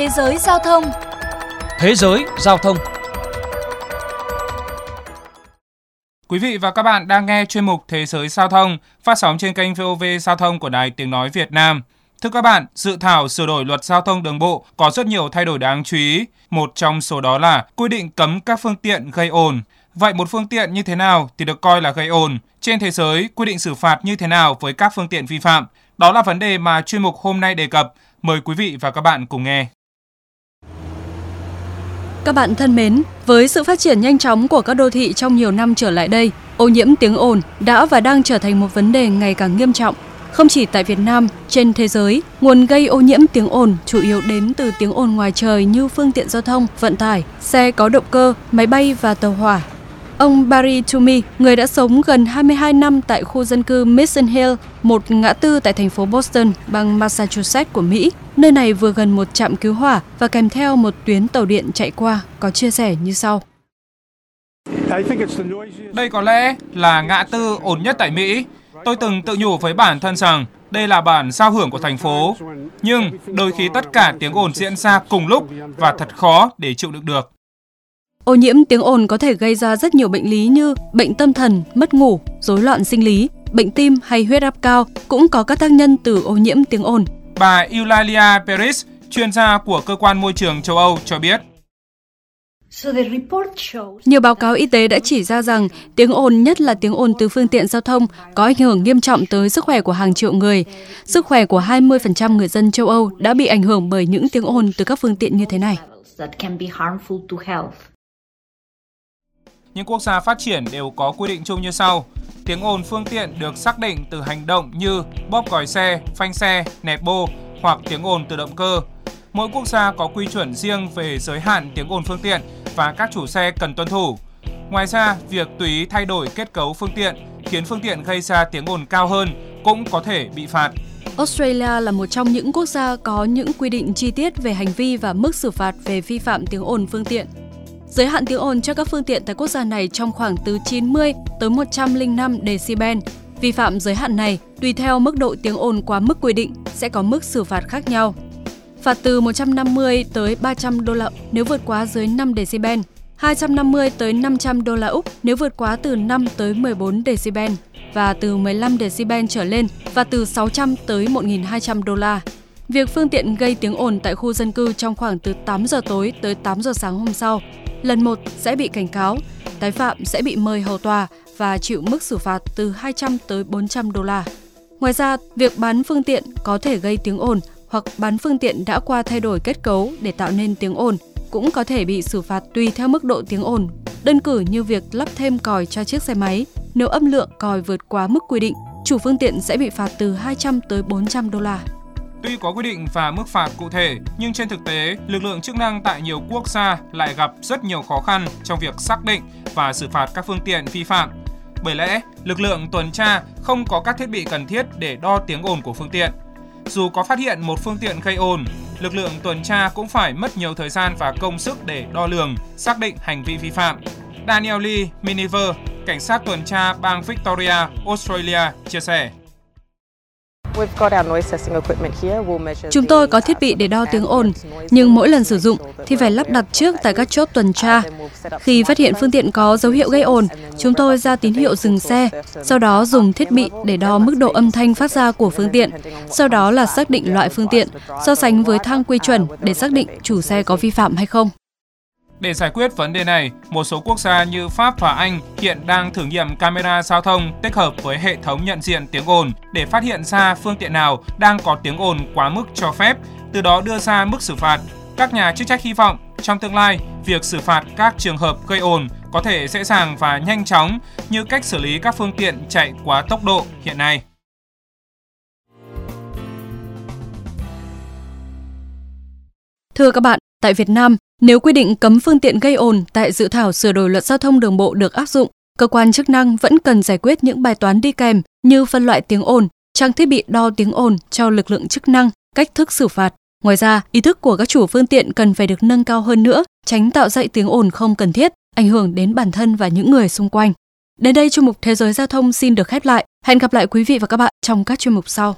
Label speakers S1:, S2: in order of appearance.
S1: Thế giới giao thông
S2: Thế giới giao thông
S3: Quý vị và các bạn đang nghe chuyên mục Thế giới giao thông phát sóng trên kênh VOV Giao thông của Đài Tiếng Nói Việt Nam. Thưa các bạn, dự thảo sửa đổi luật giao thông đường bộ có rất nhiều thay đổi đáng chú ý. Một trong số đó là quy định cấm các phương tiện gây ồn. Vậy một phương tiện như thế nào thì được coi là gây ồn? Trên thế giới, quy định xử phạt như thế nào với các phương tiện vi phạm? Đó là vấn đề mà chuyên mục hôm nay đề cập. Mời quý vị và các bạn cùng nghe.
S4: Các bạn thân mến, với sự phát triển nhanh chóng của các đô thị trong nhiều năm trở lại đây, ô nhiễm tiếng ồn đã và đang trở thành một vấn đề ngày càng nghiêm trọng. Không chỉ tại Việt Nam, trên thế giới, nguồn gây ô nhiễm tiếng ồn chủ yếu đến từ tiếng ồn ngoài trời như phương tiện giao thông, vận tải, xe có động cơ, máy bay và tàu hỏa. Ông Barry Toomey, người đã sống gần 22 năm tại khu dân cư Mission Hill, một ngã tư tại thành phố Boston, bang Massachusetts của Mỹ. Nơi này vừa gần một trạm cứu hỏa và kèm theo một tuyến tàu điện chạy qua, có chia sẻ như sau.
S3: Đây có lẽ là ngã tư ồn nhất tại Mỹ. Tôi từng tự nhủ với bản thân rằng đây là bản giao hưởng của thành phố. Nhưng đôi khi tất cả tiếng ồn diễn ra cùng lúc và thật khó để chịu đựng được.
S4: Ô nhiễm tiếng ồn có thể gây ra rất nhiều bệnh lý như bệnh tâm thần, mất ngủ, rối loạn sinh lý, bệnh tim hay huyết áp cao cũng có các tác nhân từ ô nhiễm tiếng ồn.
S3: Bà Eulalia Peris, chuyên gia của cơ quan môi trường châu Âu cho biết.
S4: Nhiều báo cáo y tế đã chỉ ra rằng tiếng ồn, nhất là tiếng ồn từ phương tiện giao thông, có ảnh hưởng nghiêm trọng tới sức khỏe của hàng triệu người. Sức khỏe của 20% người dân châu Âu đã bị ảnh hưởng bởi những tiếng ồn từ các phương tiện như thế này.
S3: Những quốc gia phát triển đều có quy định chung như sau. Tiếng ồn phương tiện được xác định từ hành động như bóp còi xe, phanh xe, nẹt bô hoặc tiếng ồn từ động cơ. Mỗi quốc gia có quy chuẩn riêng về giới hạn tiếng ồn phương tiện và các chủ xe cần tuân thủ. Ngoài ra, việc tùy ý thay đổi kết cấu phương tiện khiến phương tiện gây ra tiếng ồn cao hơn cũng có thể bị phạt.
S4: Australia là một trong những quốc gia có những quy định chi tiết về hành vi và mức xử phạt về vi phạm tiếng ồn phương tiện. Giới hạn tiếng ồn cho các phương tiện tại quốc gia này trong khoảng từ 90 tới 105 decibel. Vi phạm giới hạn này, tùy theo mức độ tiếng ồn quá mức quy định, sẽ có mức xử phạt khác nhau. Phạt từ 150 tới 300 đô la nếu vượt quá dưới 5 decibel, 250 tới 500 đô la Úc nếu vượt quá từ 5 tới 14 decibel và từ 15 decibel trở lên và từ 600 tới 1.200 đô la. Việc phương tiện gây tiếng ồn tại khu dân cư trong khoảng từ 8 giờ tối tới 8 giờ sáng hôm sau, lần một sẽ bị cảnh cáo, tái phạm sẽ bị mời hầu tòa và chịu mức xử phạt từ 200 tới 400 đô la. Ngoài ra, việc bán phương tiện có thể gây tiếng ồn hoặc bán phương tiện đã qua thay đổi kết cấu để tạo nên tiếng ồn cũng có thể bị xử phạt tùy theo mức độ tiếng ồn. Đơn cử như việc lắp thêm còi cho chiếc xe máy, nếu âm lượng còi vượt quá mức quy định, chủ phương tiện sẽ bị phạt từ 200 tới 400 đô la.
S3: Tuy có quy định và mức phạt cụ thể, nhưng trên thực tế, lực lượng chức năng tại nhiều quốc gia lại gặp rất nhiều khó khăn trong việc xác định và xử phạt các phương tiện vi phạm. Bởi lẽ, lực lượng tuần tra không có các thiết bị cần thiết để đo tiếng ồn của phương tiện. Dù có phát hiện một phương tiện gây ồn, lực lượng tuần tra cũng phải mất nhiều thời gian và công sức để đo lường, xác định hành vi vi phạm. Daniel Lee Miniver, cảnh sát tuần tra bang Victoria, Australia, chia sẻ.
S4: Chúng tôi có thiết bị để đo tiếng ồn, nhưng mỗi lần sử dụng thì phải lắp đặt trước tại các chốt tuần tra. Khi phát hiện phương tiện có dấu hiệu gây ồn, chúng tôi ra tín hiệu dừng xe, sau đó dùng thiết bị để đo mức độ âm thanh phát ra của phương tiện, sau đó là xác định loại phương tiện, so sánh với thang quy chuẩn để xác định chủ xe có vi phạm hay không.
S3: Để giải quyết vấn đề này, một số quốc gia như Pháp và Anh hiện đang thử nghiệm camera giao thông tích hợp với hệ thống nhận diện tiếng ồn để phát hiện ra phương tiện nào đang có tiếng ồn quá mức cho phép, từ đó đưa ra mức xử phạt. Các nhà chức trách hy vọng trong tương lai, việc xử phạt các trường hợp gây ồn có thể dễ dàng và nhanh chóng như cách xử lý các phương tiện chạy quá tốc độ hiện nay.
S4: Thưa các bạn, tại Việt Nam, nếu quy định cấm phương tiện gây ồn tại dự thảo sửa đổi luật giao thông đường bộ được áp dụng, cơ quan chức năng vẫn cần giải quyết những bài toán đi kèm như phân loại tiếng ồn, trang thiết bị đo tiếng ồn cho lực lượng chức năng, cách thức xử phạt. Ngoài ra, ý thức của các chủ phương tiện cần phải được nâng cao hơn nữa, tránh tạo dậy tiếng ồn không cần thiết, ảnh hưởng đến bản thân và những người xung quanh. Đến đây chuyên mục Thế giới giao thông xin được khép lại. Hẹn gặp lại quý vị và các bạn trong các chuyên mục sau.